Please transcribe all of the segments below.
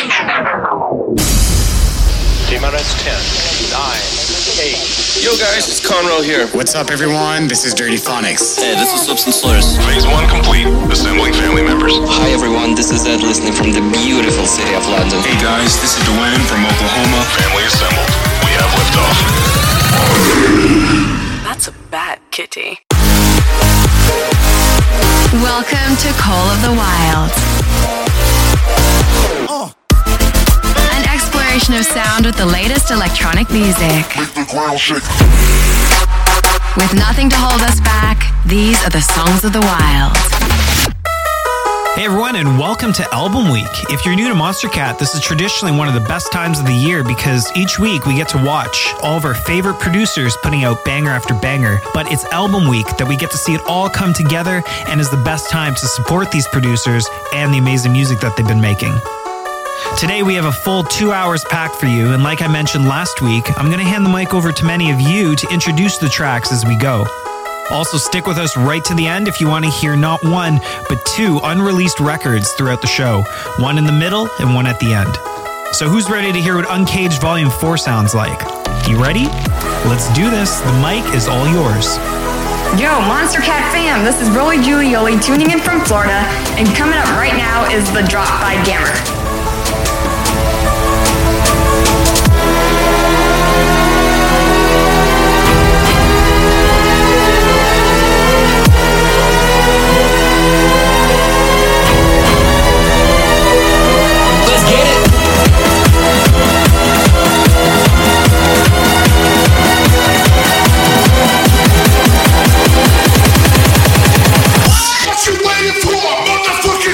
T-minus 10, 9, 8. Yo guys, it's Conro here. What's up, everyone? This is Dirtyphonics. Hey, this is Substance Slurs. Phase one complete. Assembling family members. Hi everyone, this is Ed listening from the beautiful city of London. Hey guys, this is Dwayne from Oklahoma. Family assembled. We have liftoff. That's a bad kitty. Welcome to Call of the Wild. An exploration of sound with the latest electronic music. With nothing to hold us back, these are the songs of the wild. Hey everyone, and welcome to Album Week. If you're new to Monstercat, this is traditionally one of the best times of the year because each week we get to watch all of our favorite producers putting out banger after banger. But it's Album Week that we get to see it all come together and is the best time to support these producers and the amazing music that they've been making. Today we have a full two hours packed for you, and like I mentioned last week, I'm going to hand the mic over to many of you to introduce the tracks as we go. Also, stick with us right to the end if you want to hear not one, but two unreleased records throughout the show one in the middle and one at the end. So, who's ready to hear what Uncaged Volume 4 sounds like? You ready? Let's do this. The mic is all yours. Yo, Monstercat fam, this is Rolly Giulioli tuning in from Florida, and coming up right now is The Drop by Gammer.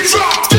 Drop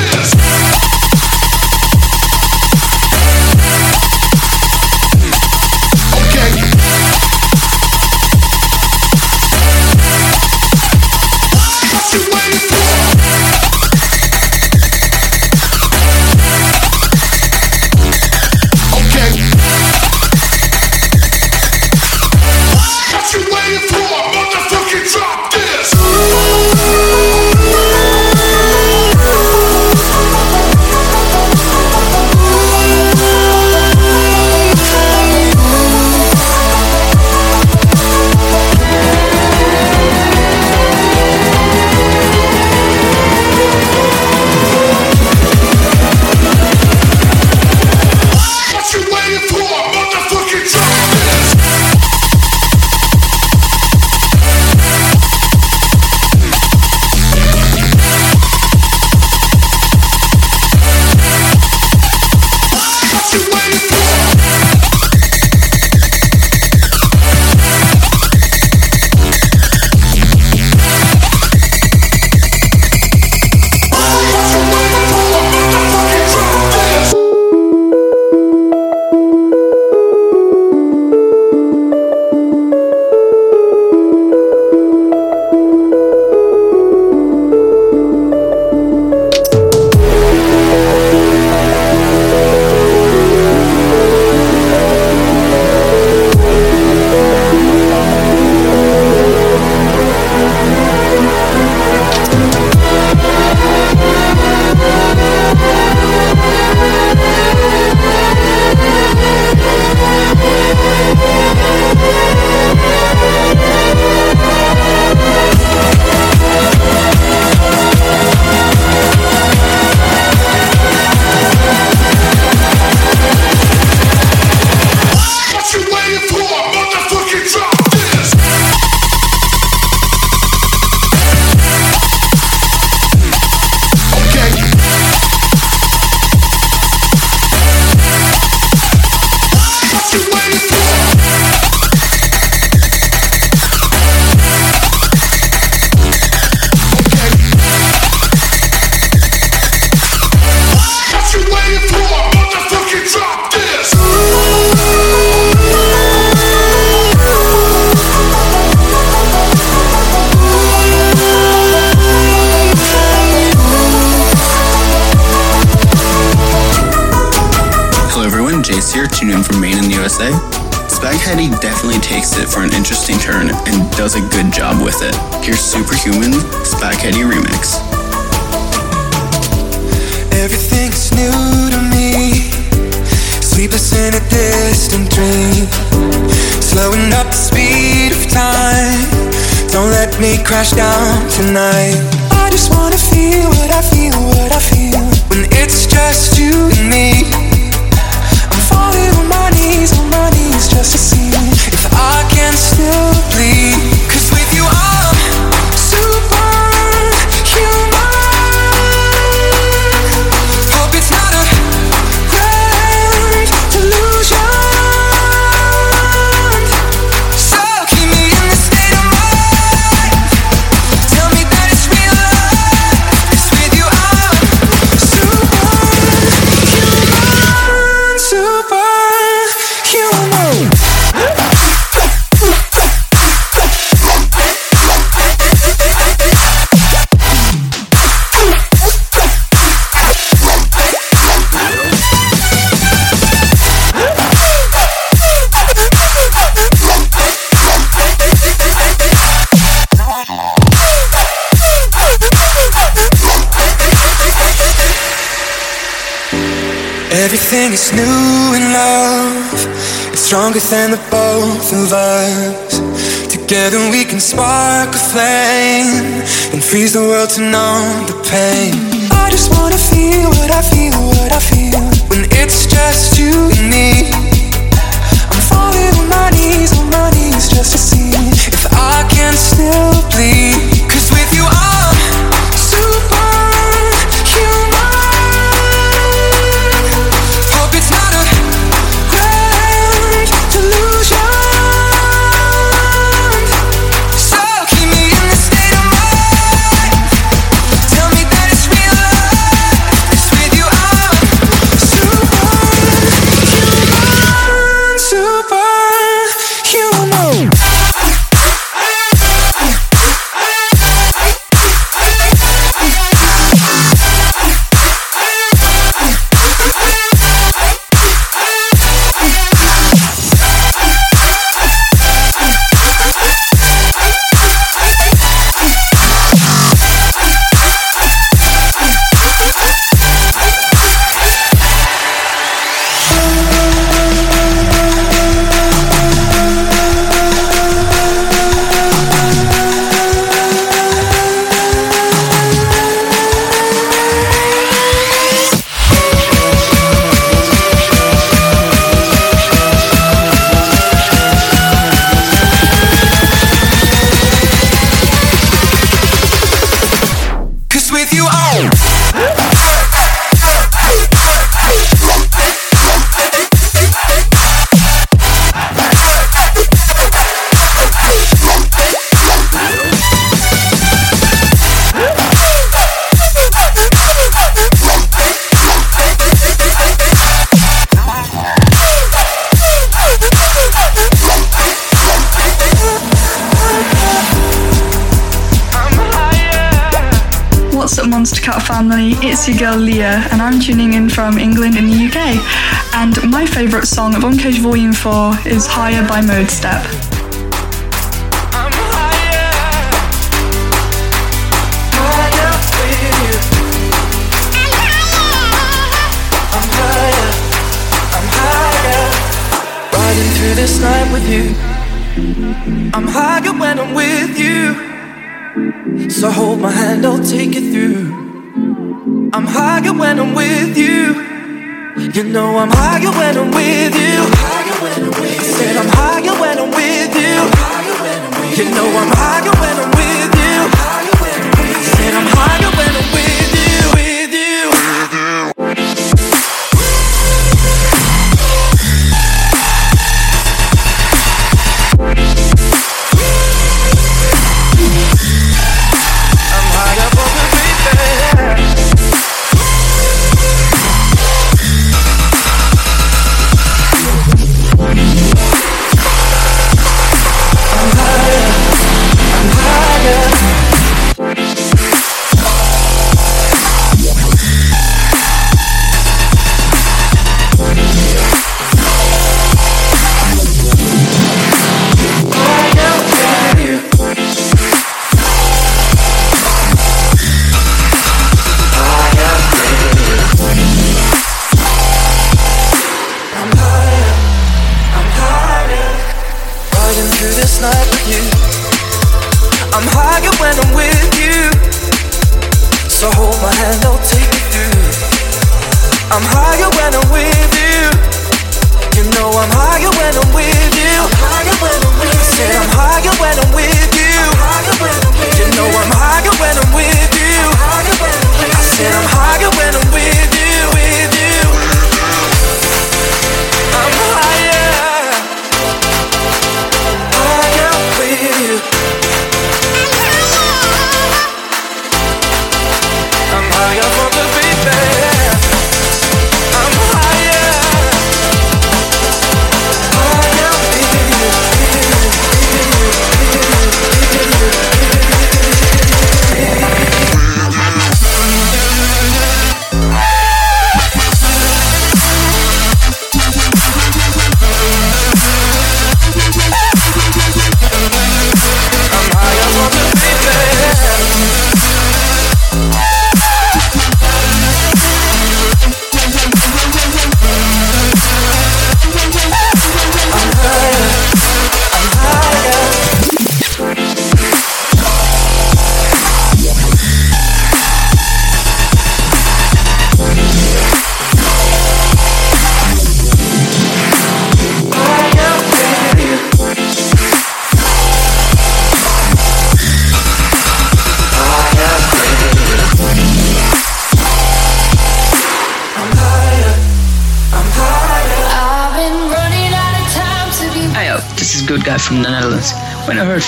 world to know Montage Volume 4 is Higher by Modestep. Riding through this night with you. I'm higher when I'm with you. So hold my hand, I'll take you through. I'm higher when I'm with you. You know I'm higher when I'm with you. Said I'm higher when I'm with you. You know I'm higher when I'm with you. Said I'm higher when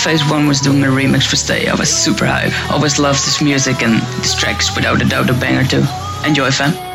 Phase 1 was doing a remix for Stay. I was super hype. Always loved this music and this track's without a doubt a banger too. Enjoy, fam.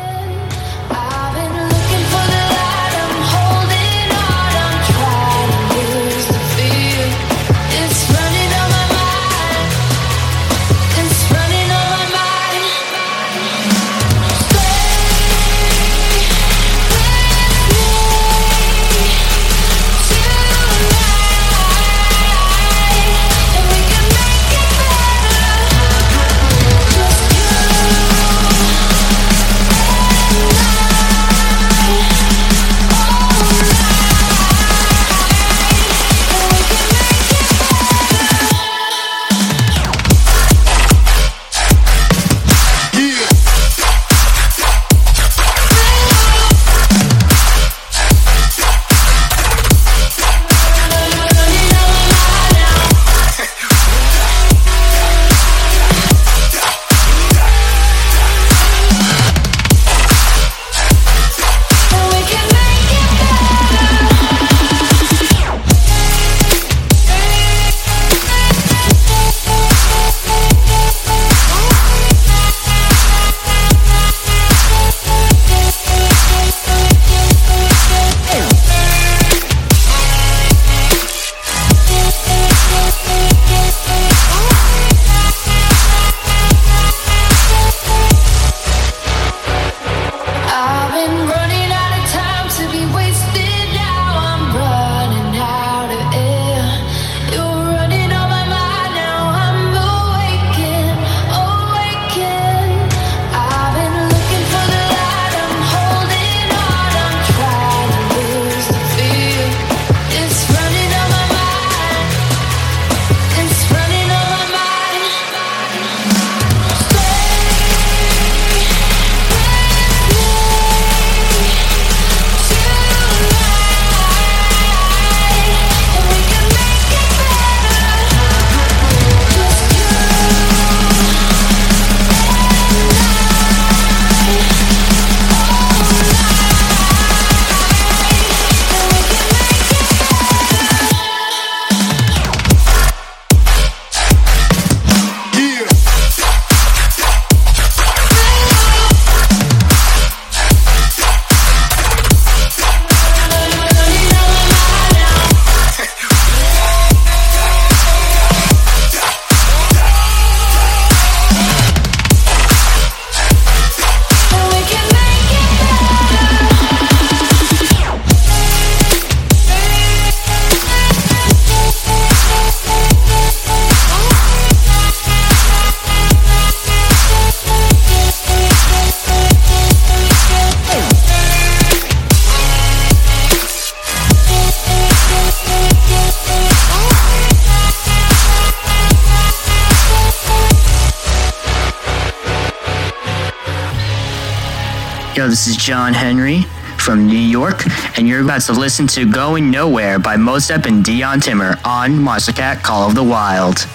This is John Henry from New York, and you're about to listen to Going Nowhere by Modestep and Dion Timmer on Monstercat Call of the Wild.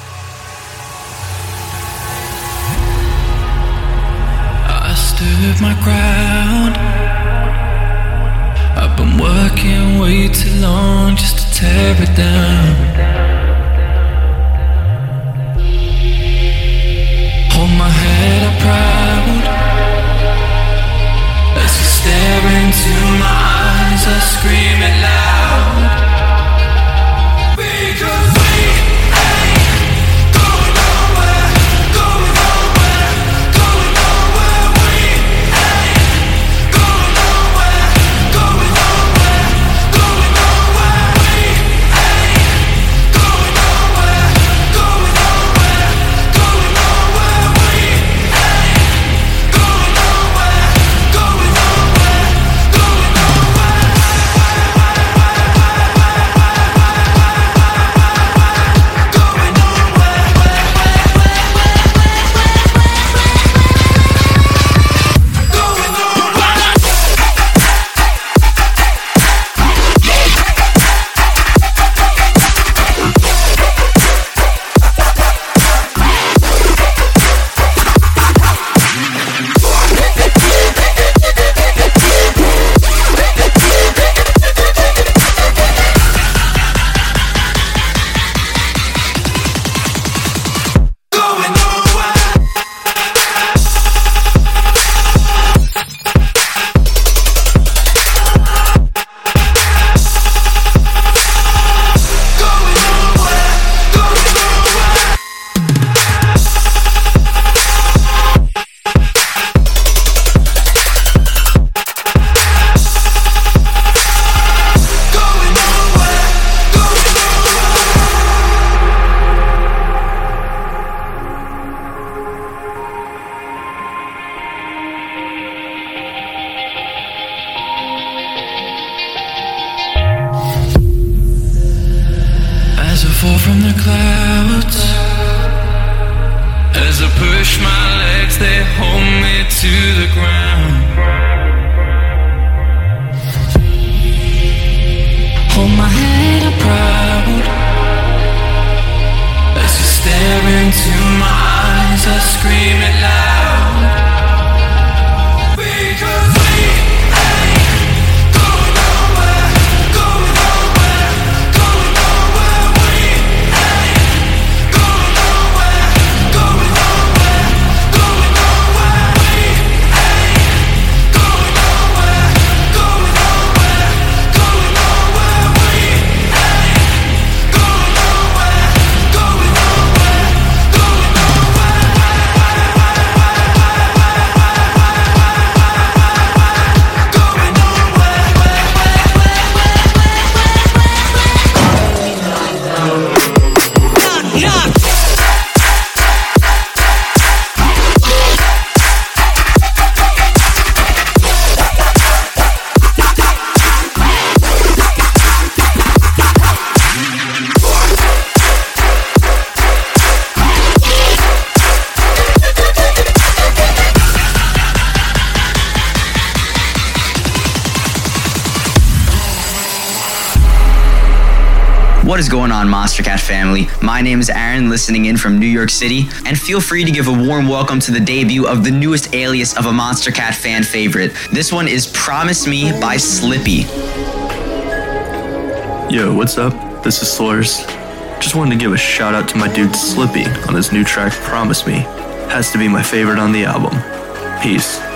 On, Monstercat family? My name is Aaron, listening in from New York City, and feel free to give a warm welcome to the debut of the newest alias of a Monstercat fan favorite. This one is Promise Me by Slippy. Yo, what's up? This is Slurs. Just wanted to give a shout out to my dude Slippy on his new track Promise Me. Has to be my favorite on the album. Peace.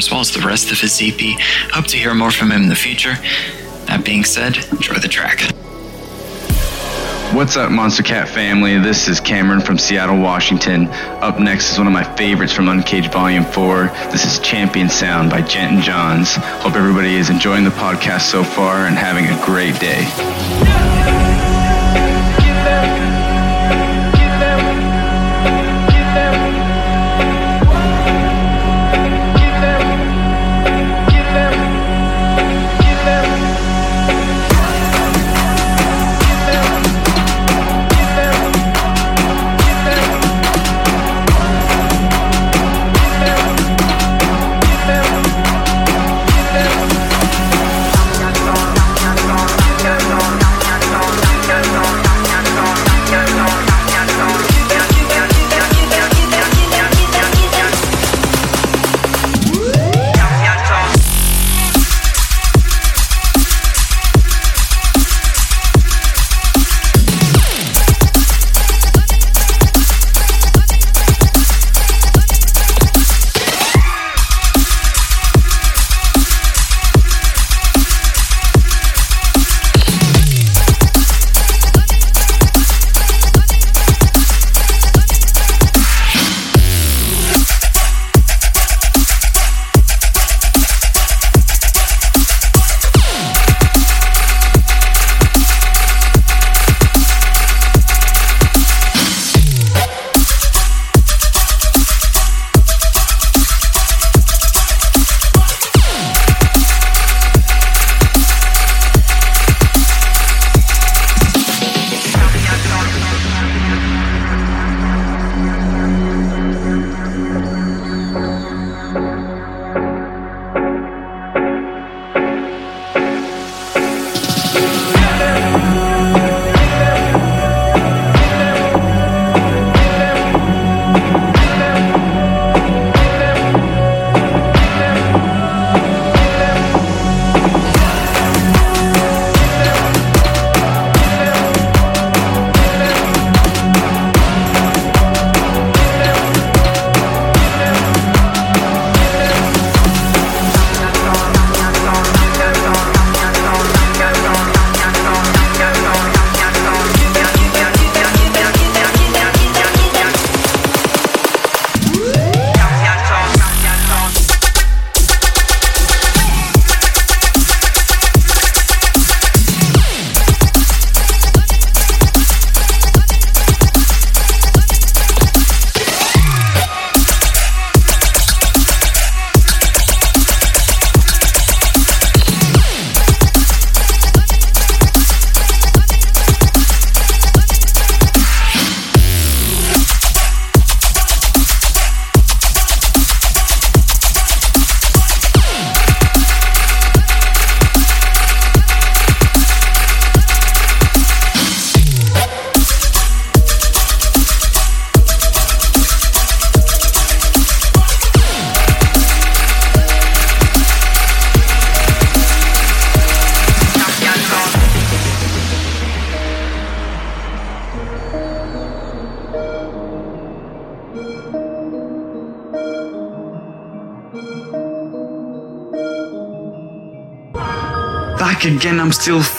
As well as the rest of his EP. Hope to hear more from him in the future. That being said, enjoy the track. What's up, Monstercat family? This is Cameron from Seattle, Washington. Up next is one of my favorites from Uncaged Volume 4. This is Champion Sound by Jenton Johns. Hope everybody is enjoying the podcast so far and having a great day.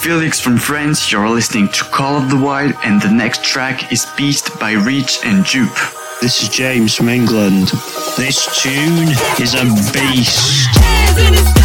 Felix from France. You're listening to Call of the Wild, and the next track is Beast by Reach and Jupe. This is James from England. This tune is a beast.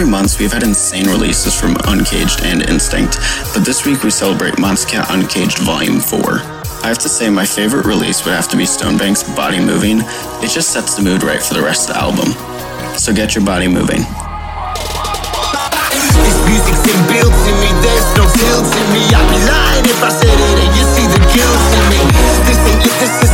Three months, we've had insane releases from Uncaged and Instinct, but this week we celebrate Monstercat Uncaged Volume 4. I have to say, my favorite release would have to be Stonebank's Body Moving. It just sets the mood right for the rest of the album. So get your body moving. This music's inbuilt in me, there's no guilt in me. I'd be lying if I said it and you see the guilt in me. This ain't this is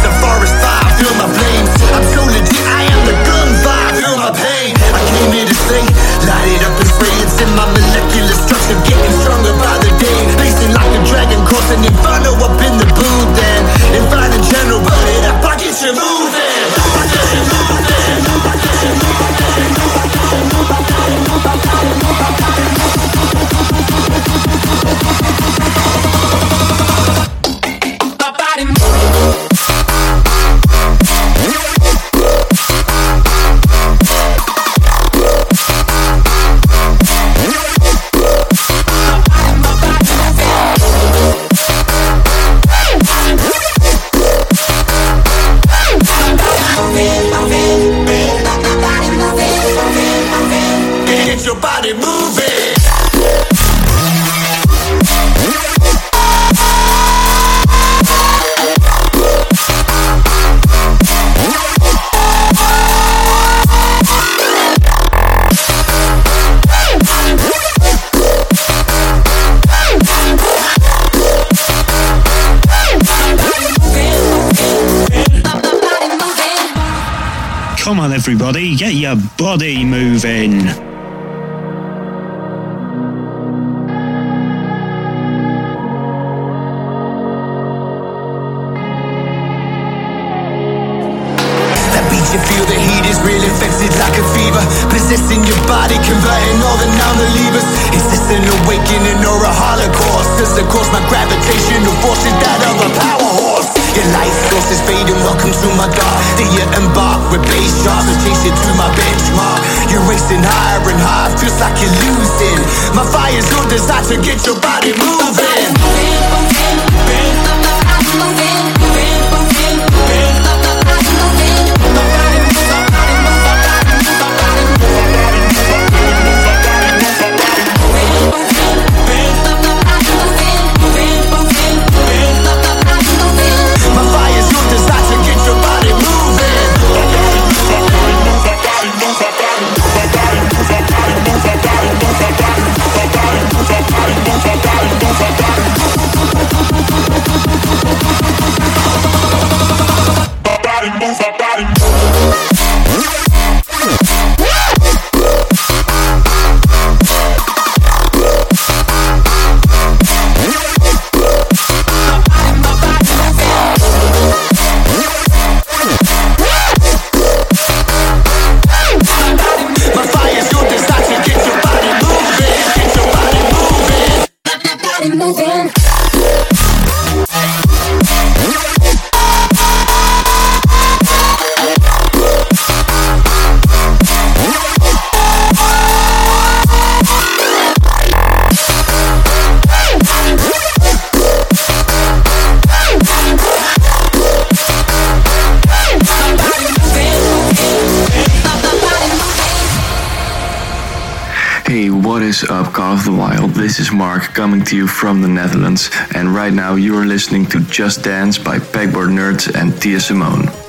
Come on, everybody, get your body moving. to get your body moving. to you from the Netherlands, and right now you are listening to Just Dance by Pegboard Nerds and Tia Simone.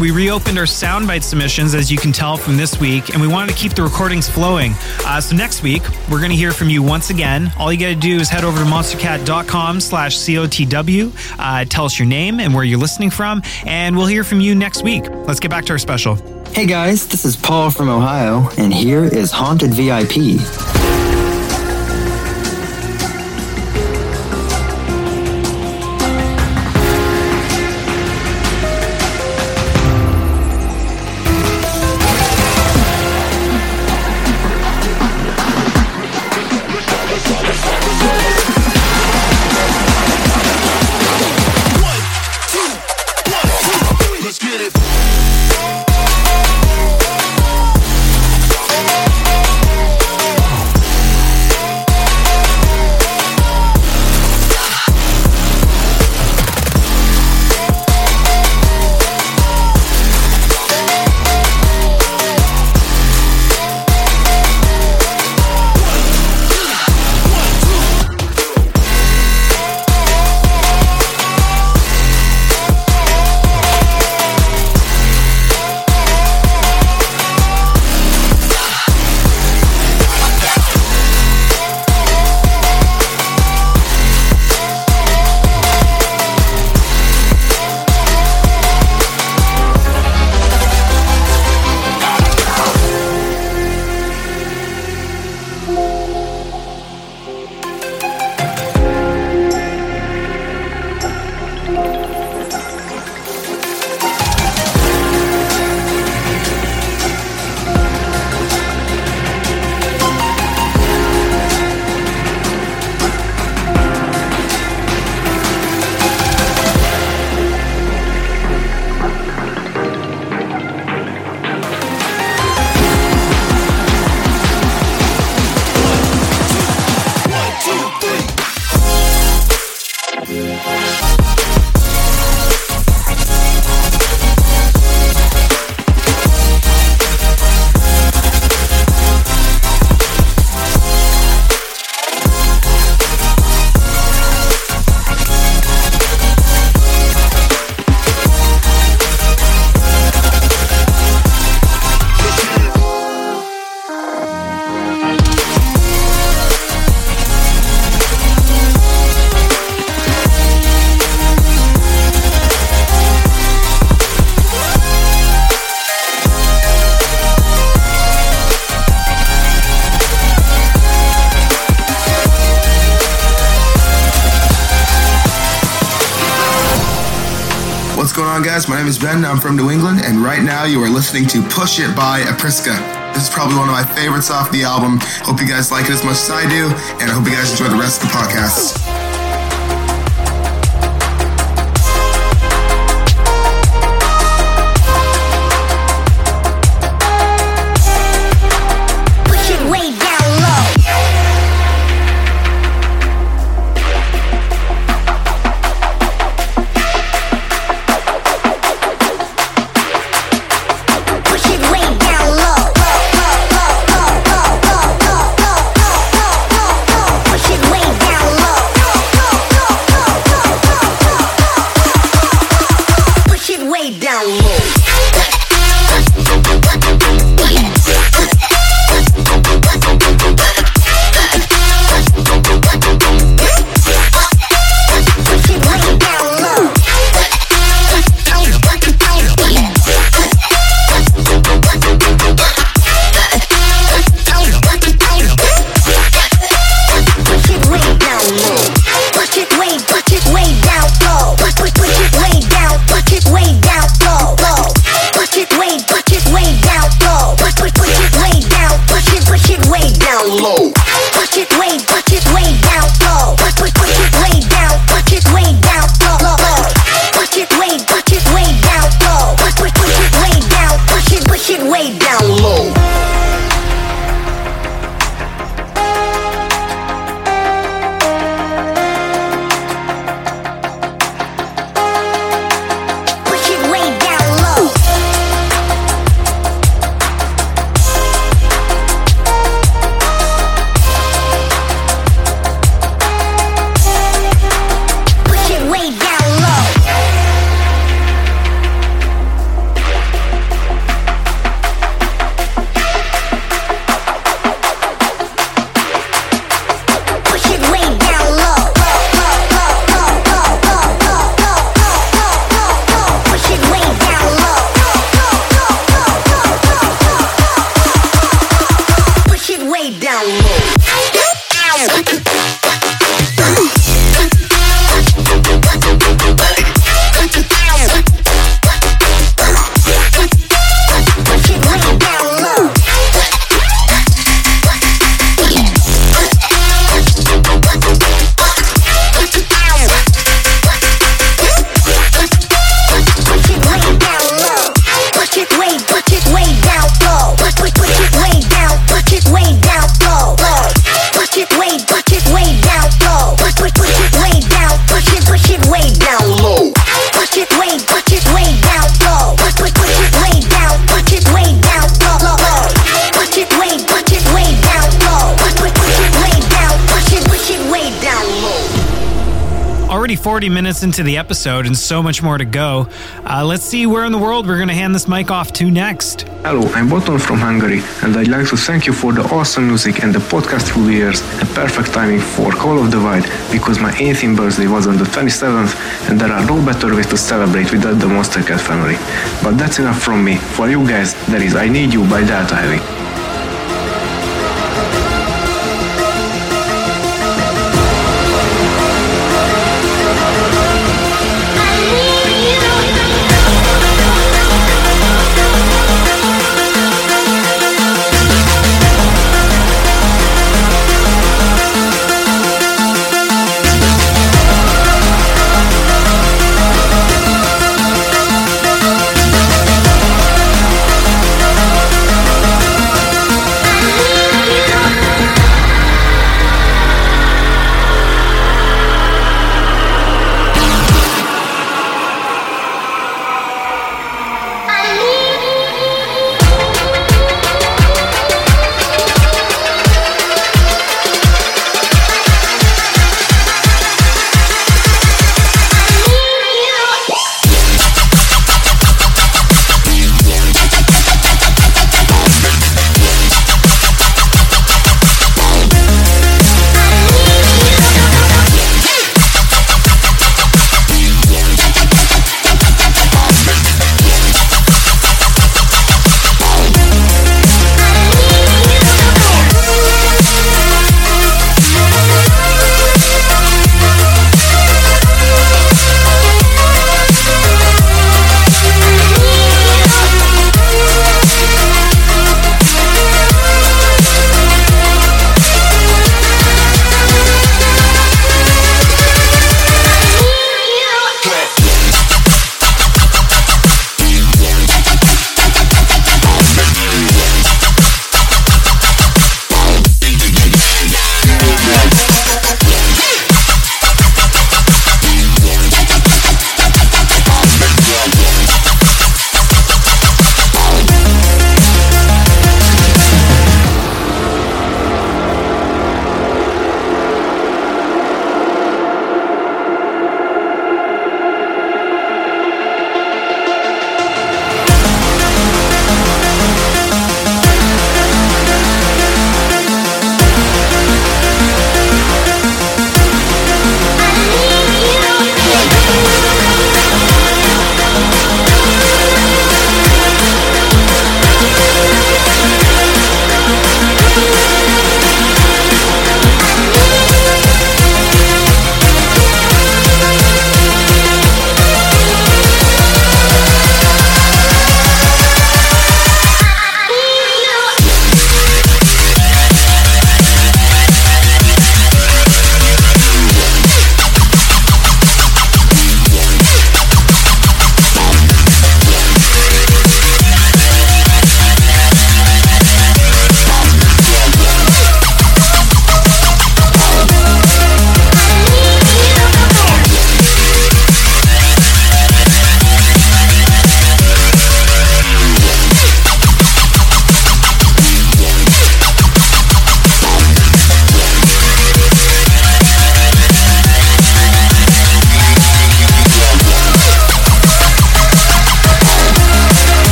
We reopened our soundbite submissions, as you can tell from this week, and we wanted to keep the recordings flowing. Uh, so next week, we're going to hear from you once again. All you got to do is head over to monstercat.com slash COTW, uh, tell us your name and where you're listening from, and we'll hear from you next week. Let's get back to our special. Hey guys, this is Paul from Ohio, and here is Haunted VIP. Ben. I'm from New England, and right now you are listening to Push It by Apriska. This is probably one of my favorites off the album. Hope you guys like it as much as I do, and I hope you guys enjoy the rest of the podcast. Minutes into the episode and so much more to go. Uh, let's see where in the world we're going to hand this mic off to next. Hello, I'm Botton from Hungary, and I'd like to thank you for the awesome music and the podcast through the years, and perfect timing for Call of the Wild, because my 18th birthday was on the 27th, and there are no better way to celebrate without the Monstercat family. But that's enough from me. For you guys, that is I Need You by Delta Heavy.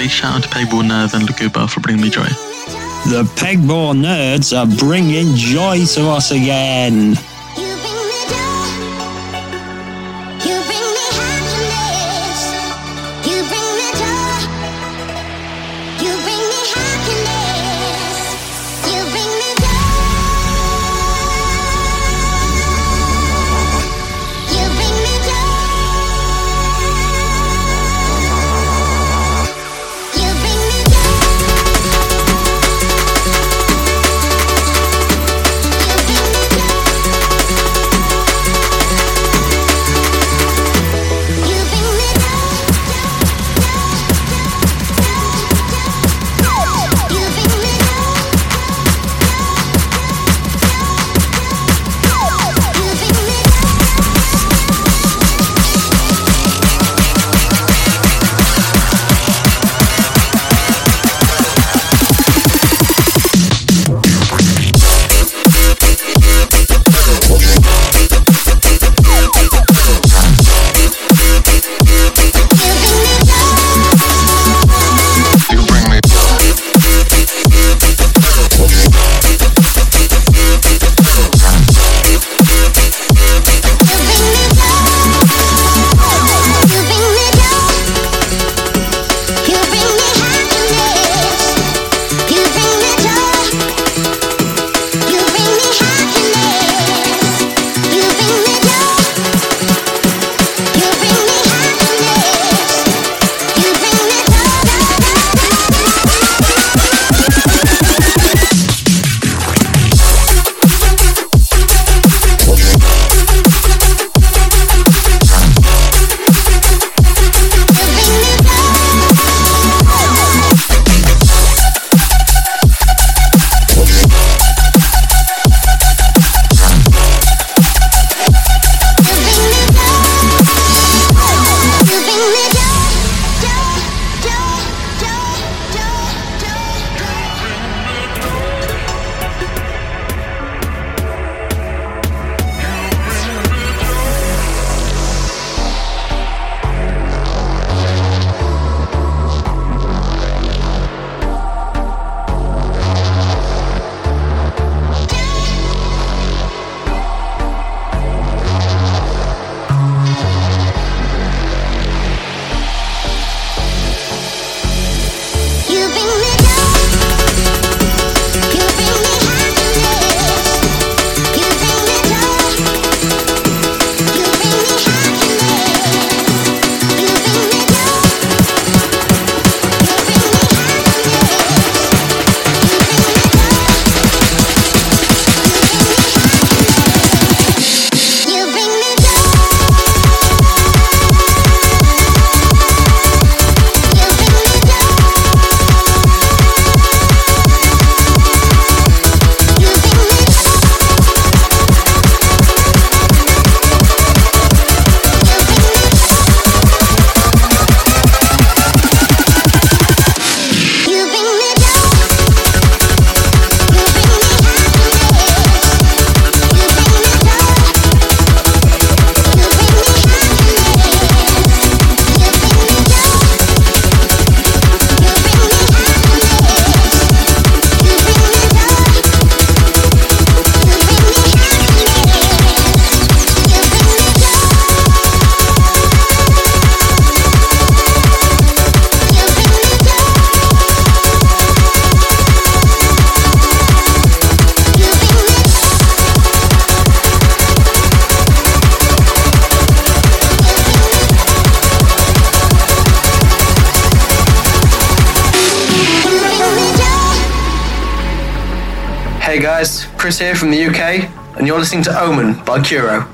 Big shout out to Pegboard Nerds and Laguba for bringing me joy. The Pegboard Nerds are bringing joy to us again. Omen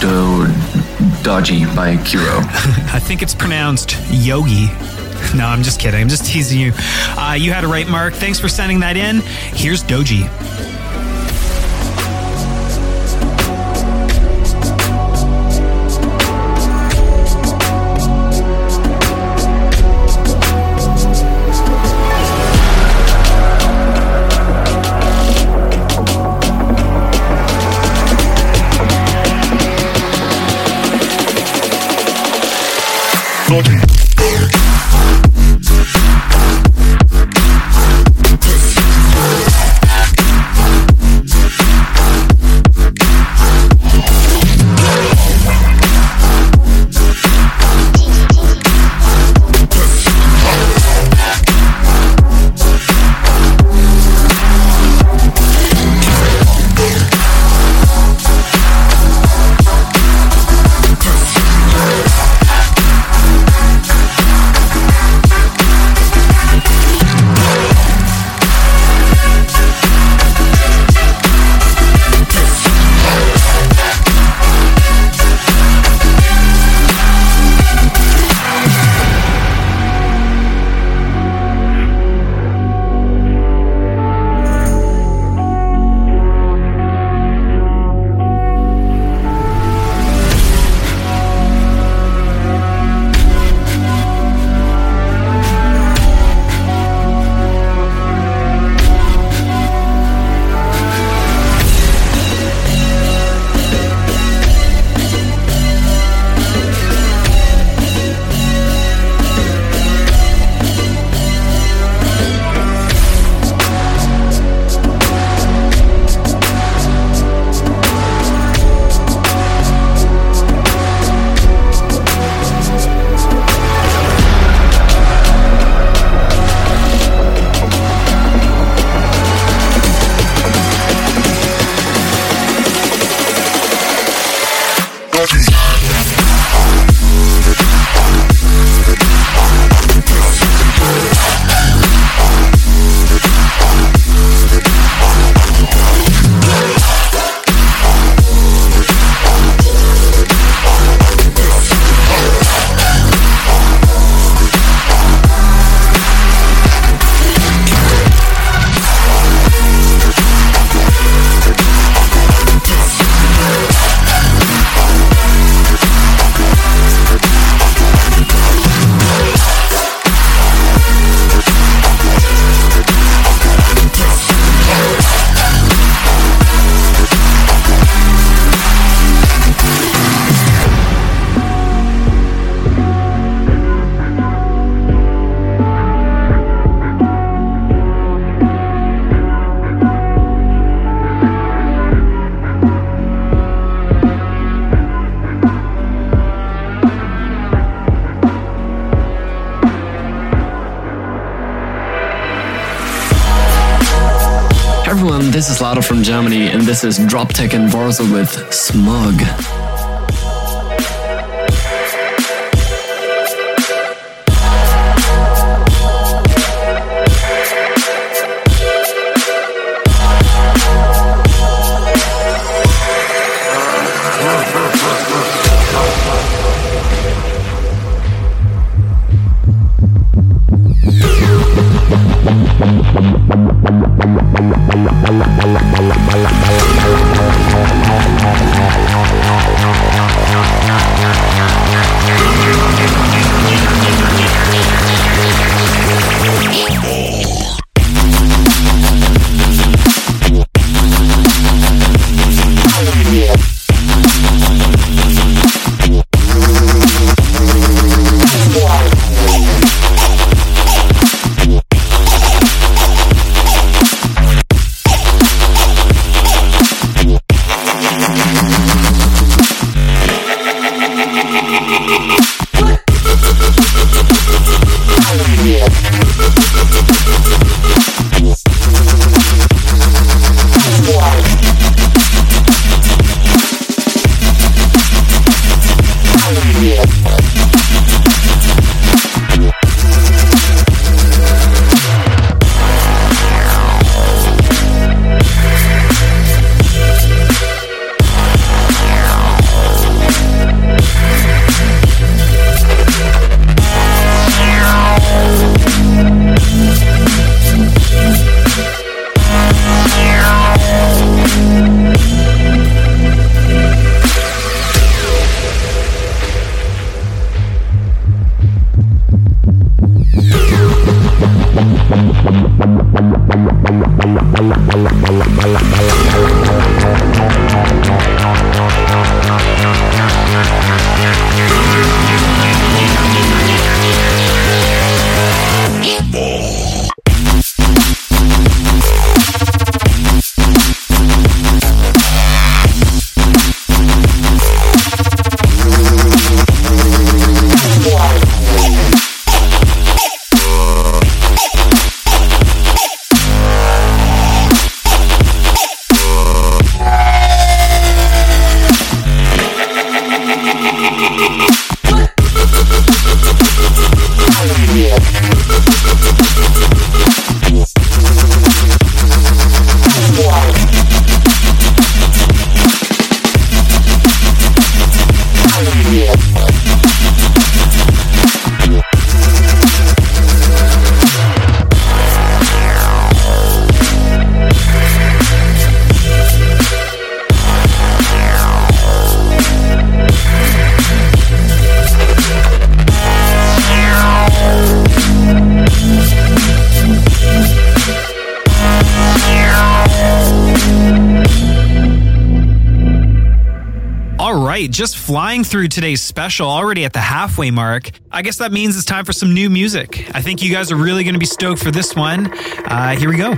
Do, do, Dodgy by Kuuro. I think it's pronounced Yogi. No, I'm just kidding. I'm just teasing you. Uh, you had it right, Mark. Thanks for sending that in. Here's Doji. This is Droptek and Warsaw with Smug. Through today's special already at the halfway mark. I guess that means it's time for some new music. I think you guys are really going to be stoked for this one. Uh, here we go.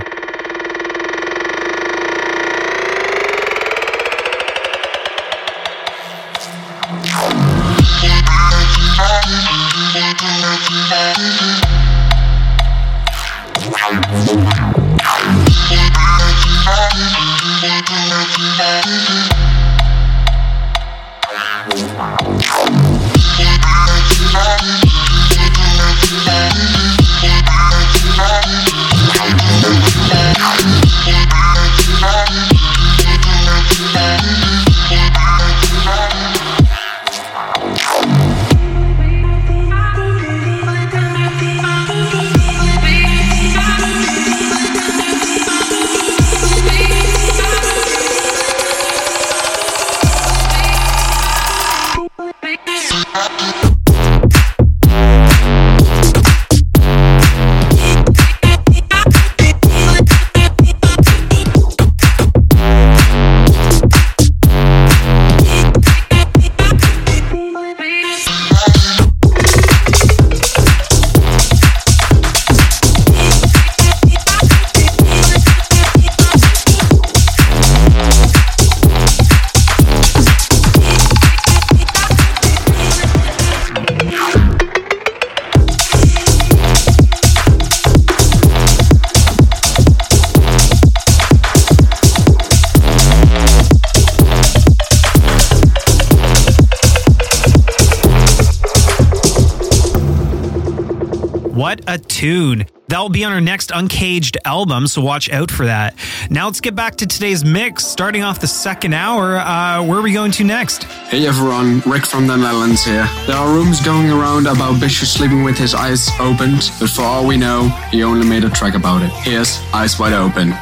Will be on our next Uncaged album, so watch out for that. Now let's get back to today's mix. Starting off the second hour, uh, where are we going to next? Hey everyone, Rick from the Netherlands here. There are rumors going around about Bishu sleeping with his eyes opened, but for all we know, he only made a track about it. Here's Eyes Wide Open.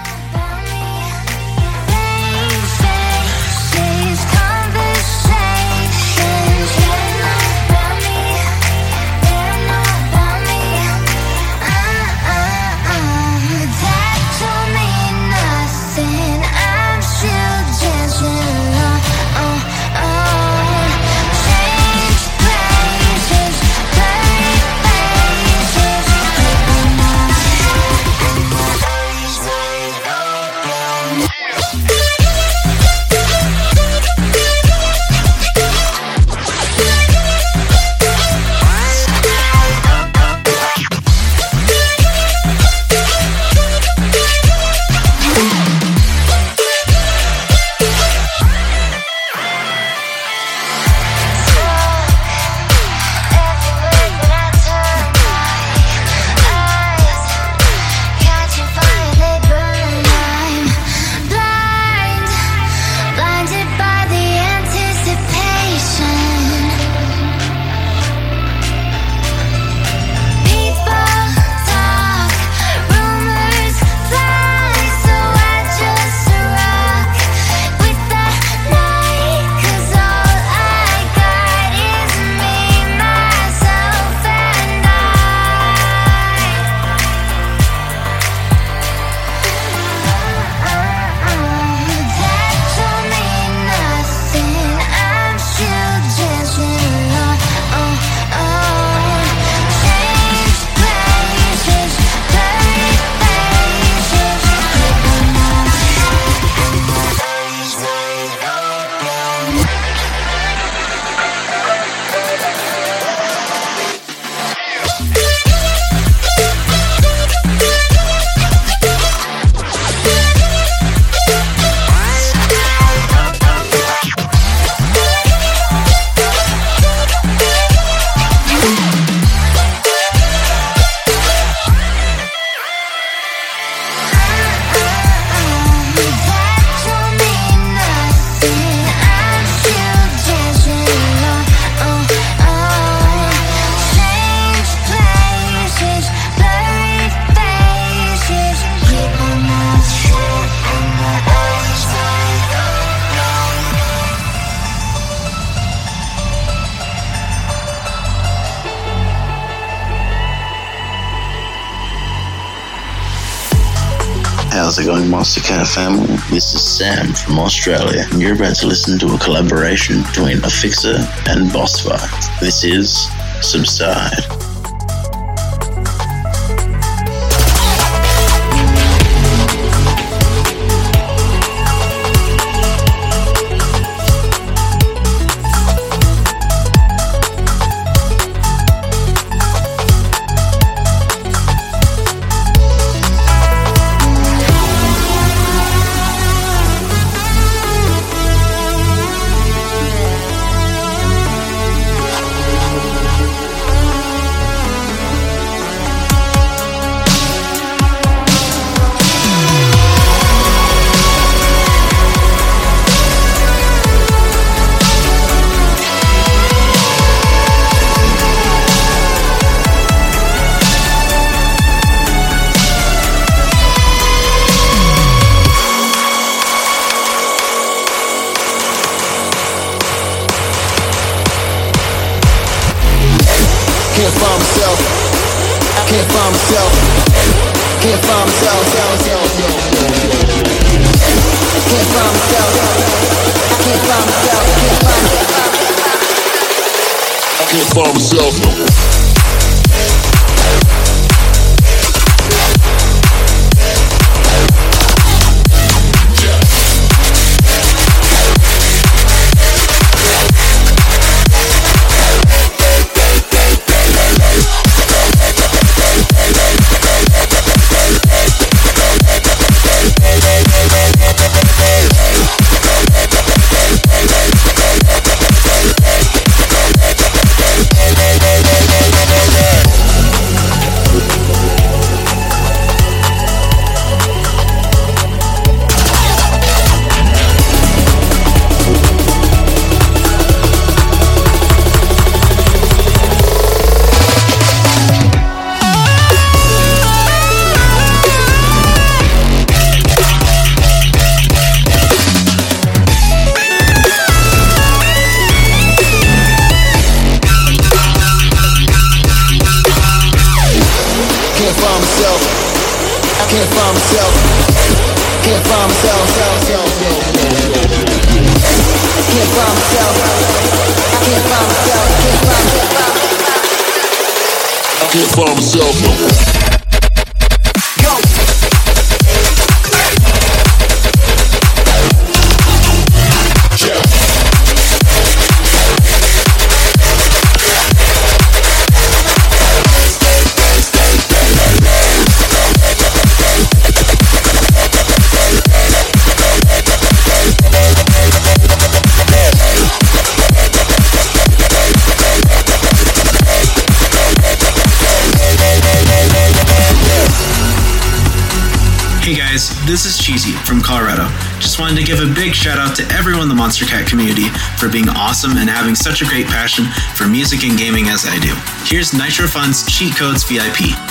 Cat family? This is Sam from Australia, and you're about to listen to a collaboration between Affixer and Bossfight. This is Subside. myself. I can't find myself. Can't find myself. Can't find myself. Can't find myself. This is Cheesy from Colorado. Just wanted to give a big shout out to everyone in the Monstercat community for being awesome and having such a great passion for music and gaming as I do. Here's Nitro Fun's Cheat Codes VIP.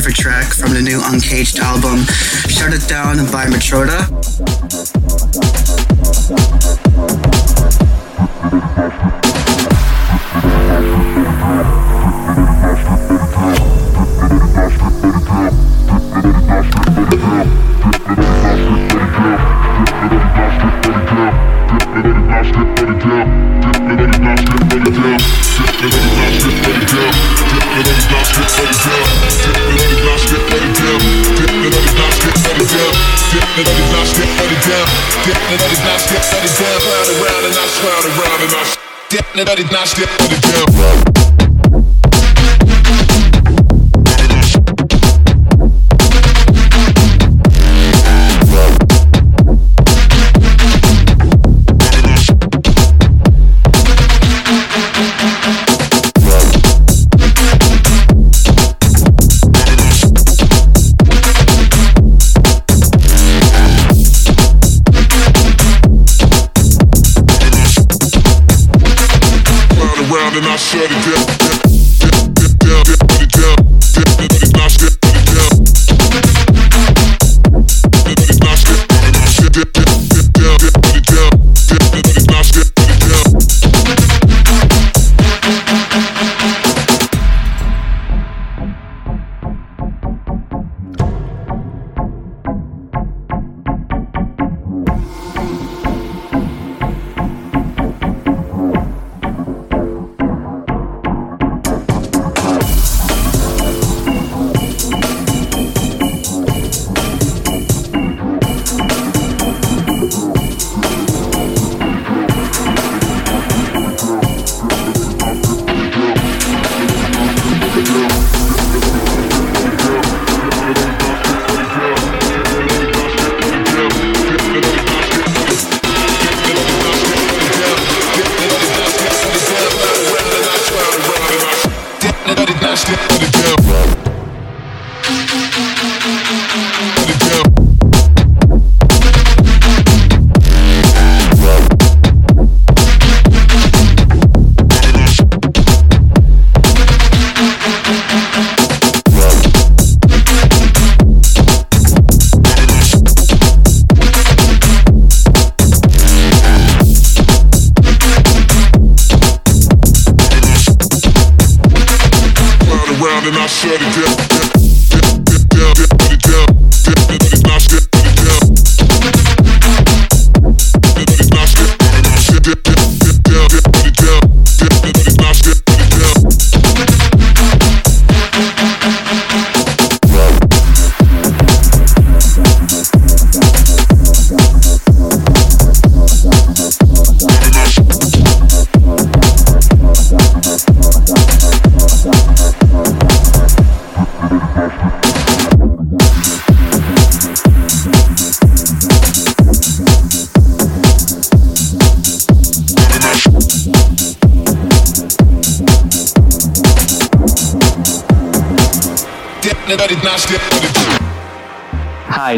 Favorite track from the new Uncaged album, Shut It Down by Matroda. that not nasty on the girl.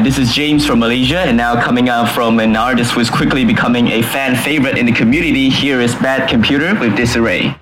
this is James from Malaysia, and now coming out from an artist who is quickly becoming a fan favorite in the community, here is Bad Computer with Disarray.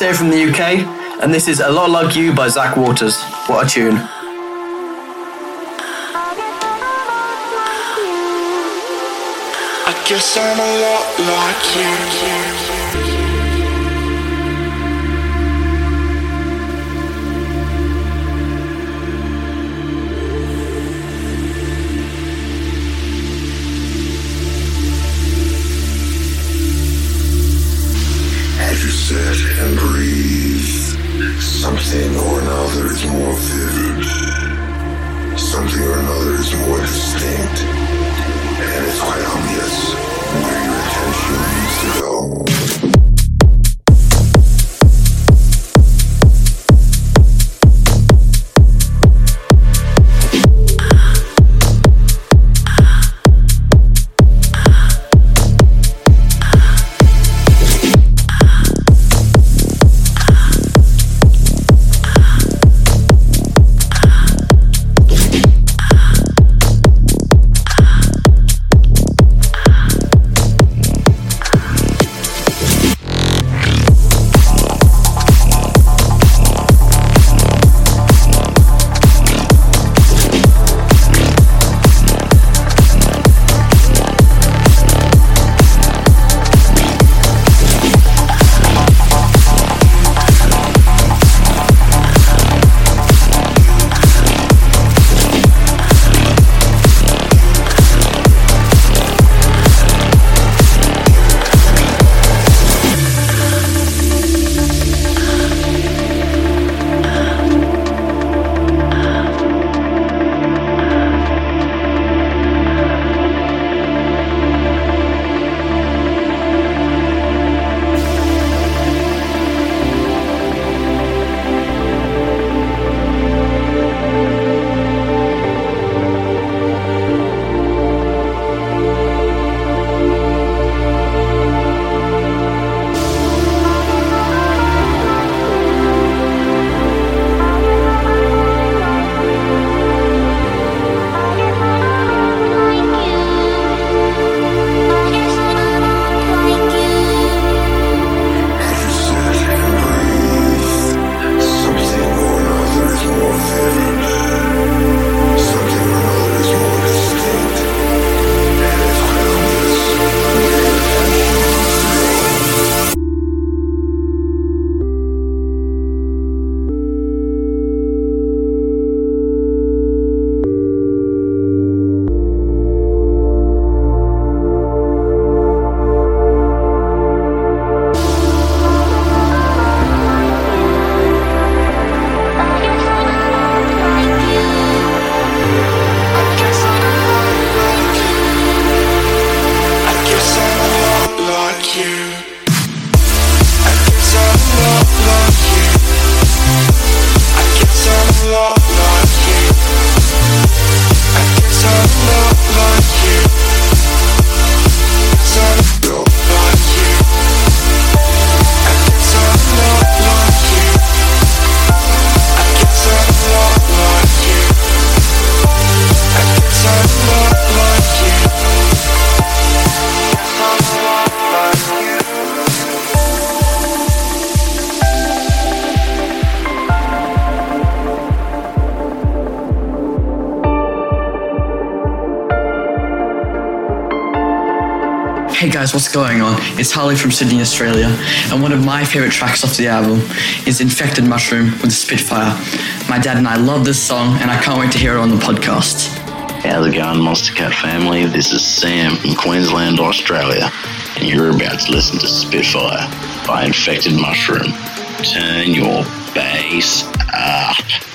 Here from the UK, and this is A Lot Like You by Zach Waters. What a tune. I guess I'm a lot like you. Guys, what's going on? It's Harley from Sydney, Australia, and one of my favorite tracks off the album is Infected Mushroom with Spitfire. My dad and I love this song, and I can't wait to hear it on the podcast. How's it going, Monstercat family? This is Sam from Queensland, Australia, and you're about to listen to Spitfire by Infected Mushroom. Turn your bass up.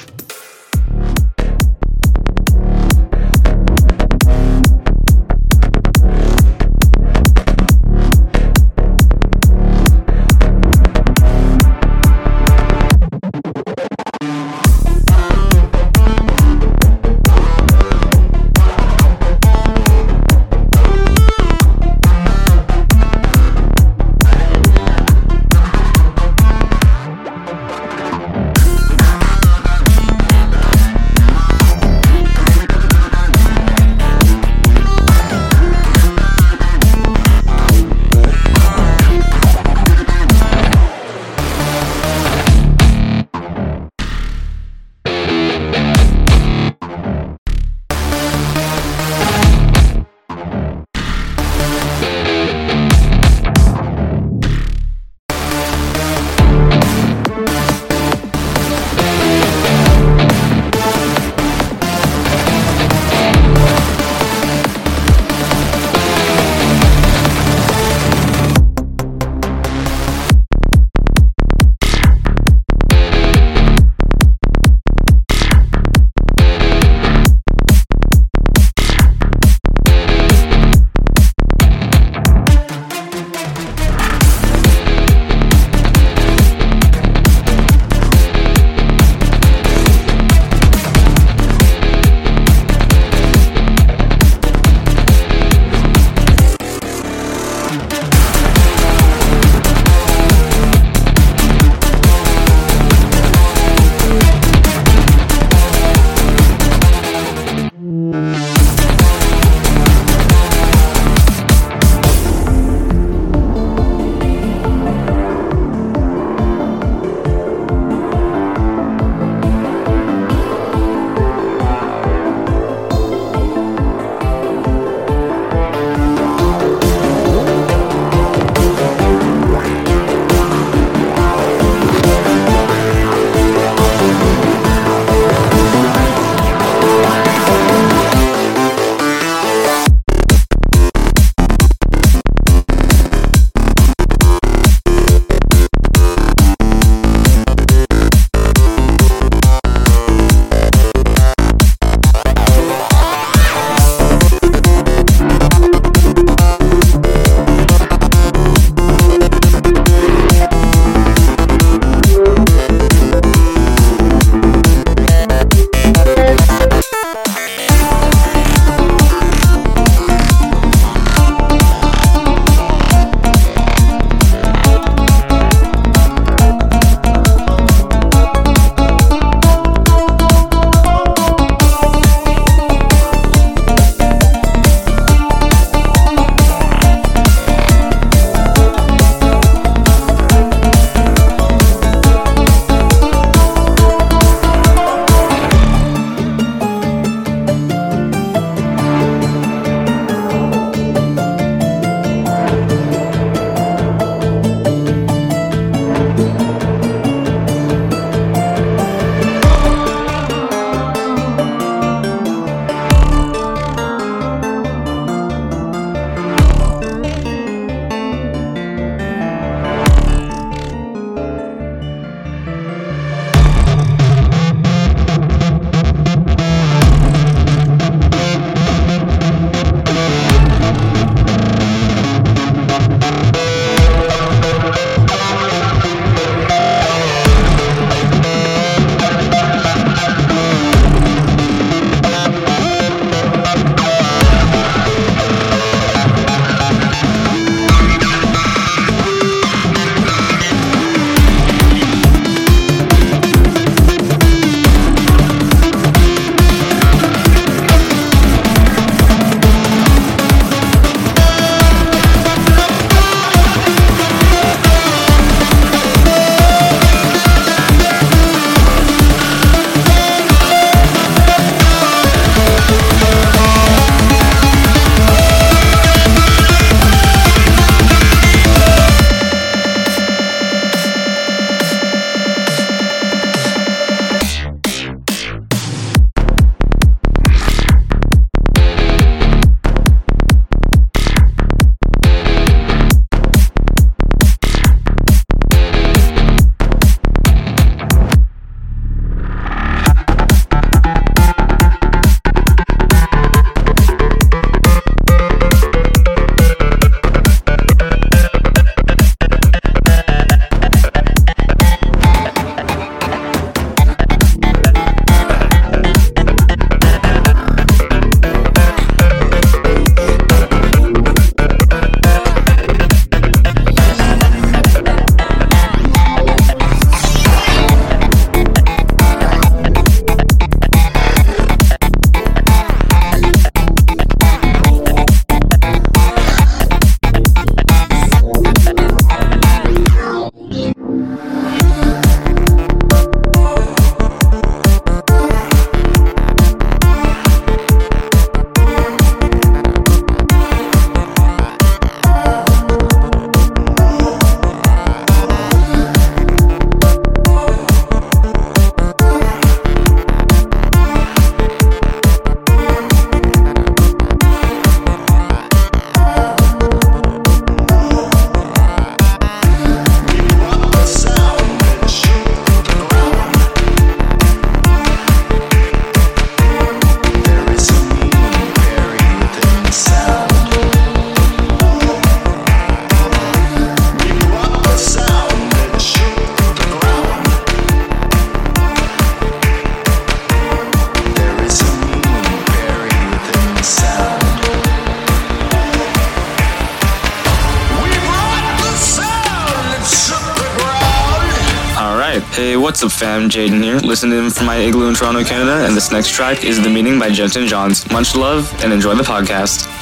Fam? Jaden here, listening from my igloo in Toronto, Canada, and this next track is The Meaning by Jensen Johns. Much love and enjoy the podcast.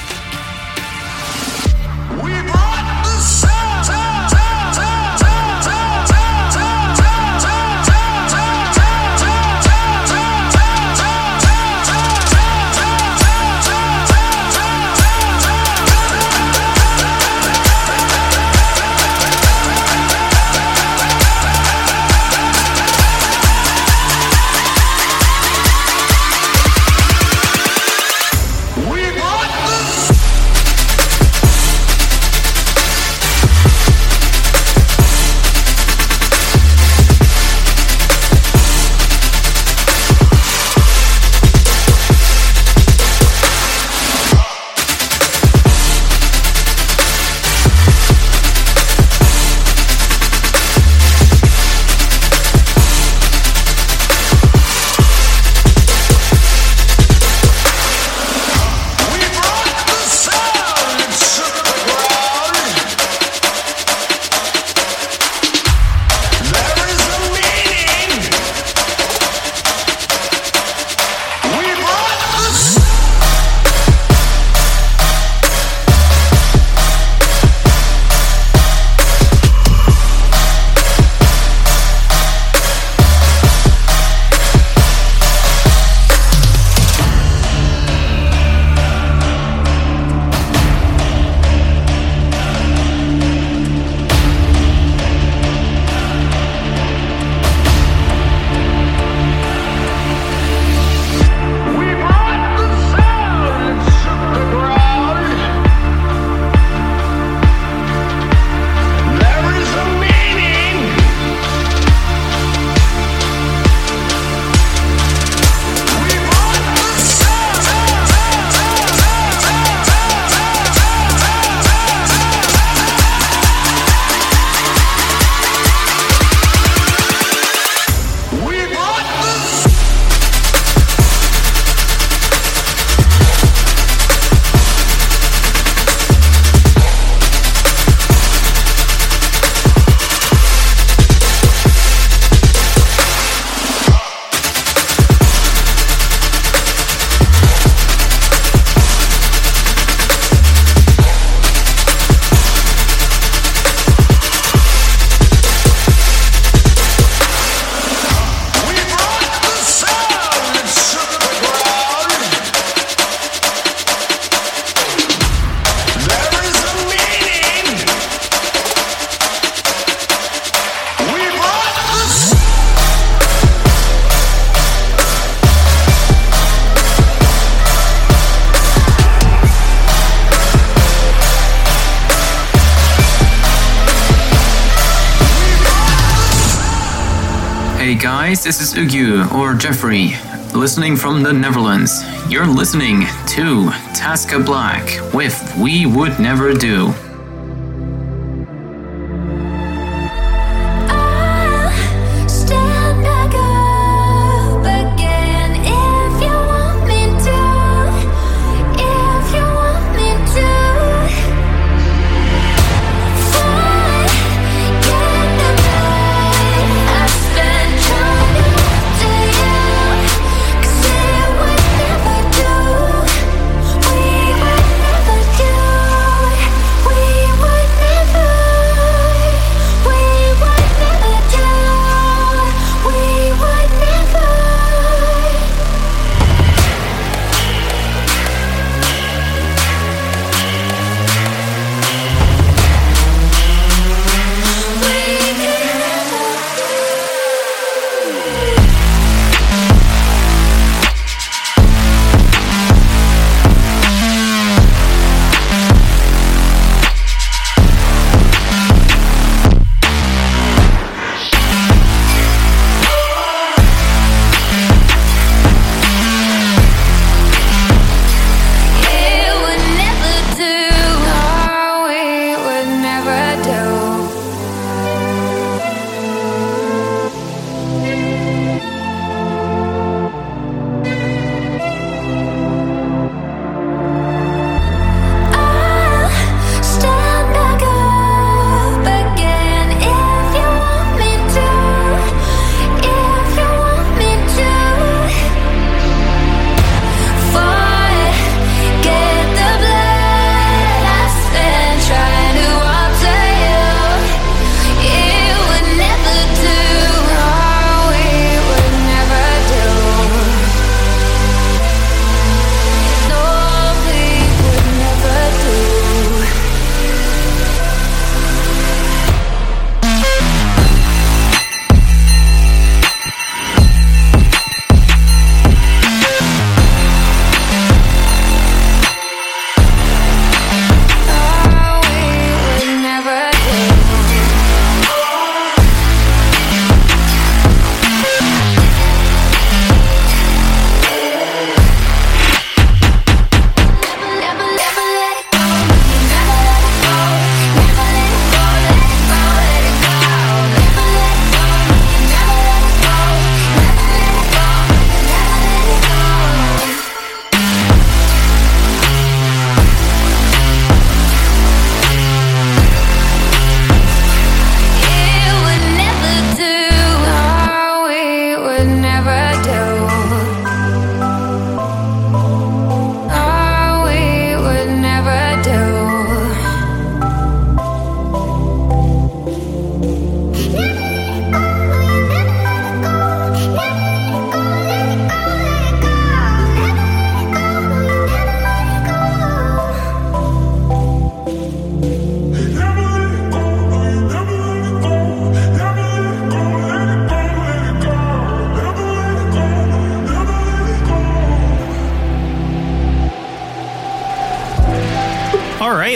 Ugyu or Jeffrey, listening from the Netherlands. You're listening to Taska Black with We Would Never Do.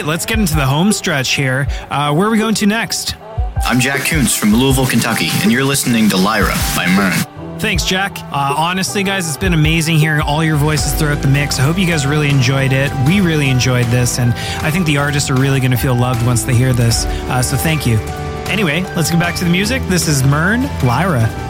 Let's get into the home stretch here. Uh, where are we going to next? I'm Jack Koontz from Louisville, Kentucky, and you're listening to Lyra by Myrne. Thanks, Jack. Uh, honestly, guys, it's been amazing hearing all your voices throughout the mix. I hope you guys really enjoyed it. We really enjoyed this, and I think the artists are really going to feel loved once they hear this. Uh, so thank you. Anyway, let's get back to the music. This is Myrne, Lyra.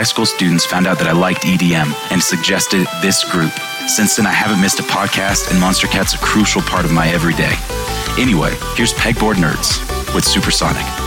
High school students found out that I liked EDM and suggested this group. Since then, I haven't missed a podcast, and Monstercat's a crucial part of my everyday. Anyway, here's Pegboard Nerds with Supersonic.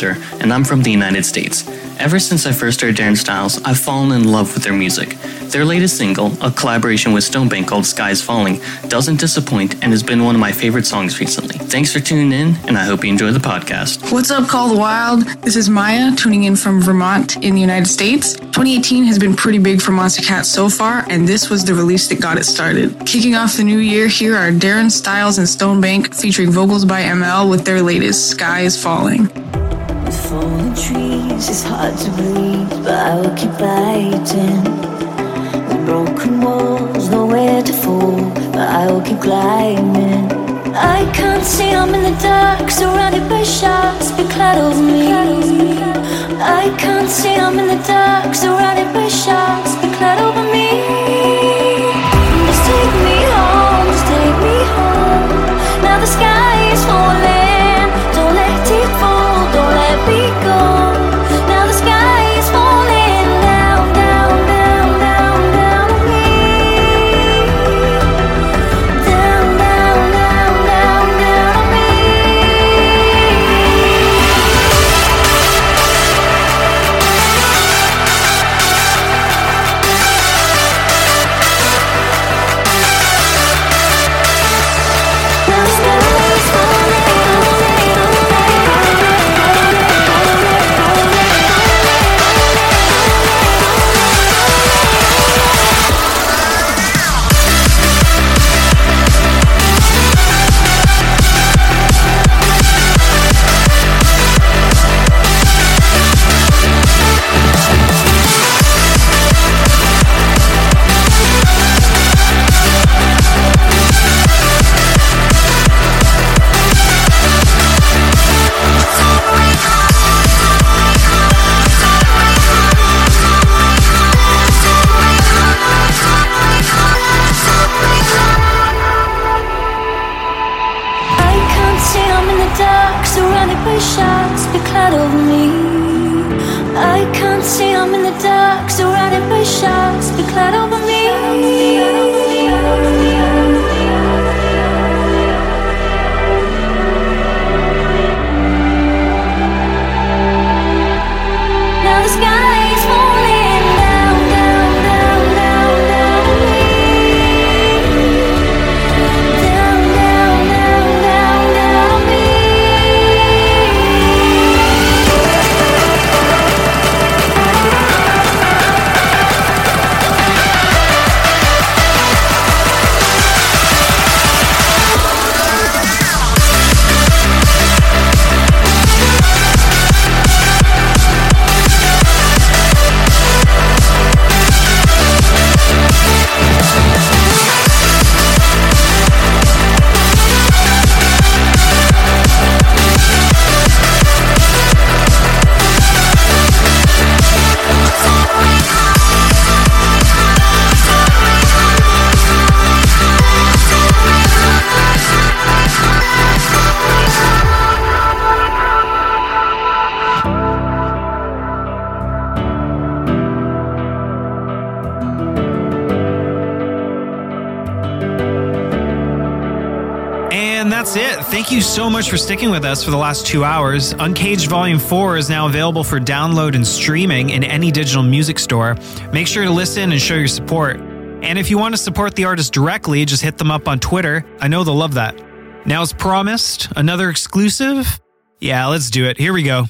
Brazer, and I'm from the United States. Ever since I first heard Darren Styles, I've fallen in love with their music. Their latest single, a collaboration with Stonebank called Skies Falling, doesn't disappoint and has been one of my favorite songs recently. Thanks for tuning in, and I hope you enjoy the podcast. What's up, Call the Wild? This is Maya, tuning in from Vermont in the United States. 2018 has been pretty big for Monstercat so far, and this was the release that got it started. Kicking off the new year, here are Darren Styles and Stonebank featuring vocals by EMEL with their latest, Sky is Falling. Trees, it's hard to breathe, but I will keep fighting. The broken walls, nowhere to fall, but I will keep climbing. I can't see, I'm in the dark, surrounded by sharks, clad over me. I can't see, I'm in the dark, surrounded by sharks, be clad over me. Just take me home, just take me home. Now the sky is falling, for sticking with us for the last two hours. Uncaged Volume 4 is now available for download and streaming in any digital music store. Make sure to listen and show your support. And if you want to support the artist directly, just hit them up on Twitter. I know they'll love that. Now, as promised, another exclusive? Yeah, let's do it. Here we go.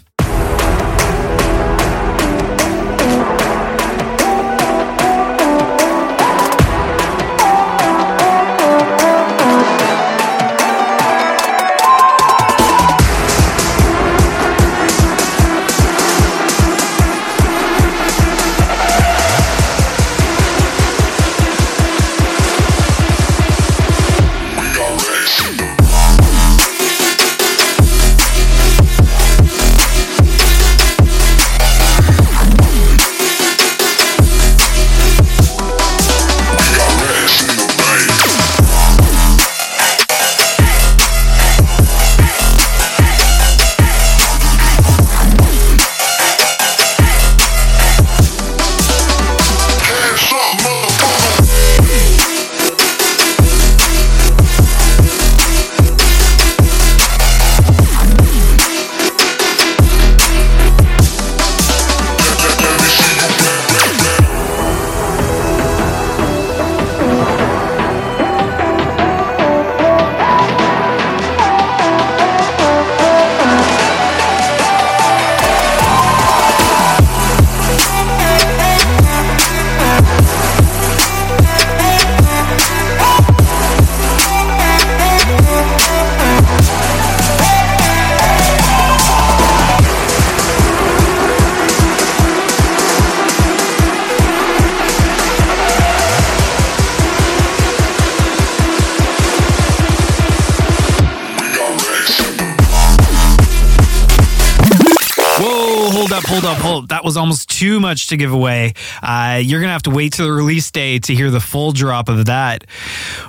Much to give away. Uh, you're going to have to wait till the release day to hear the full drop of that.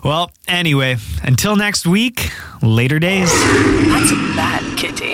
Well, anyway, until next week, later days. That's a bad kitty.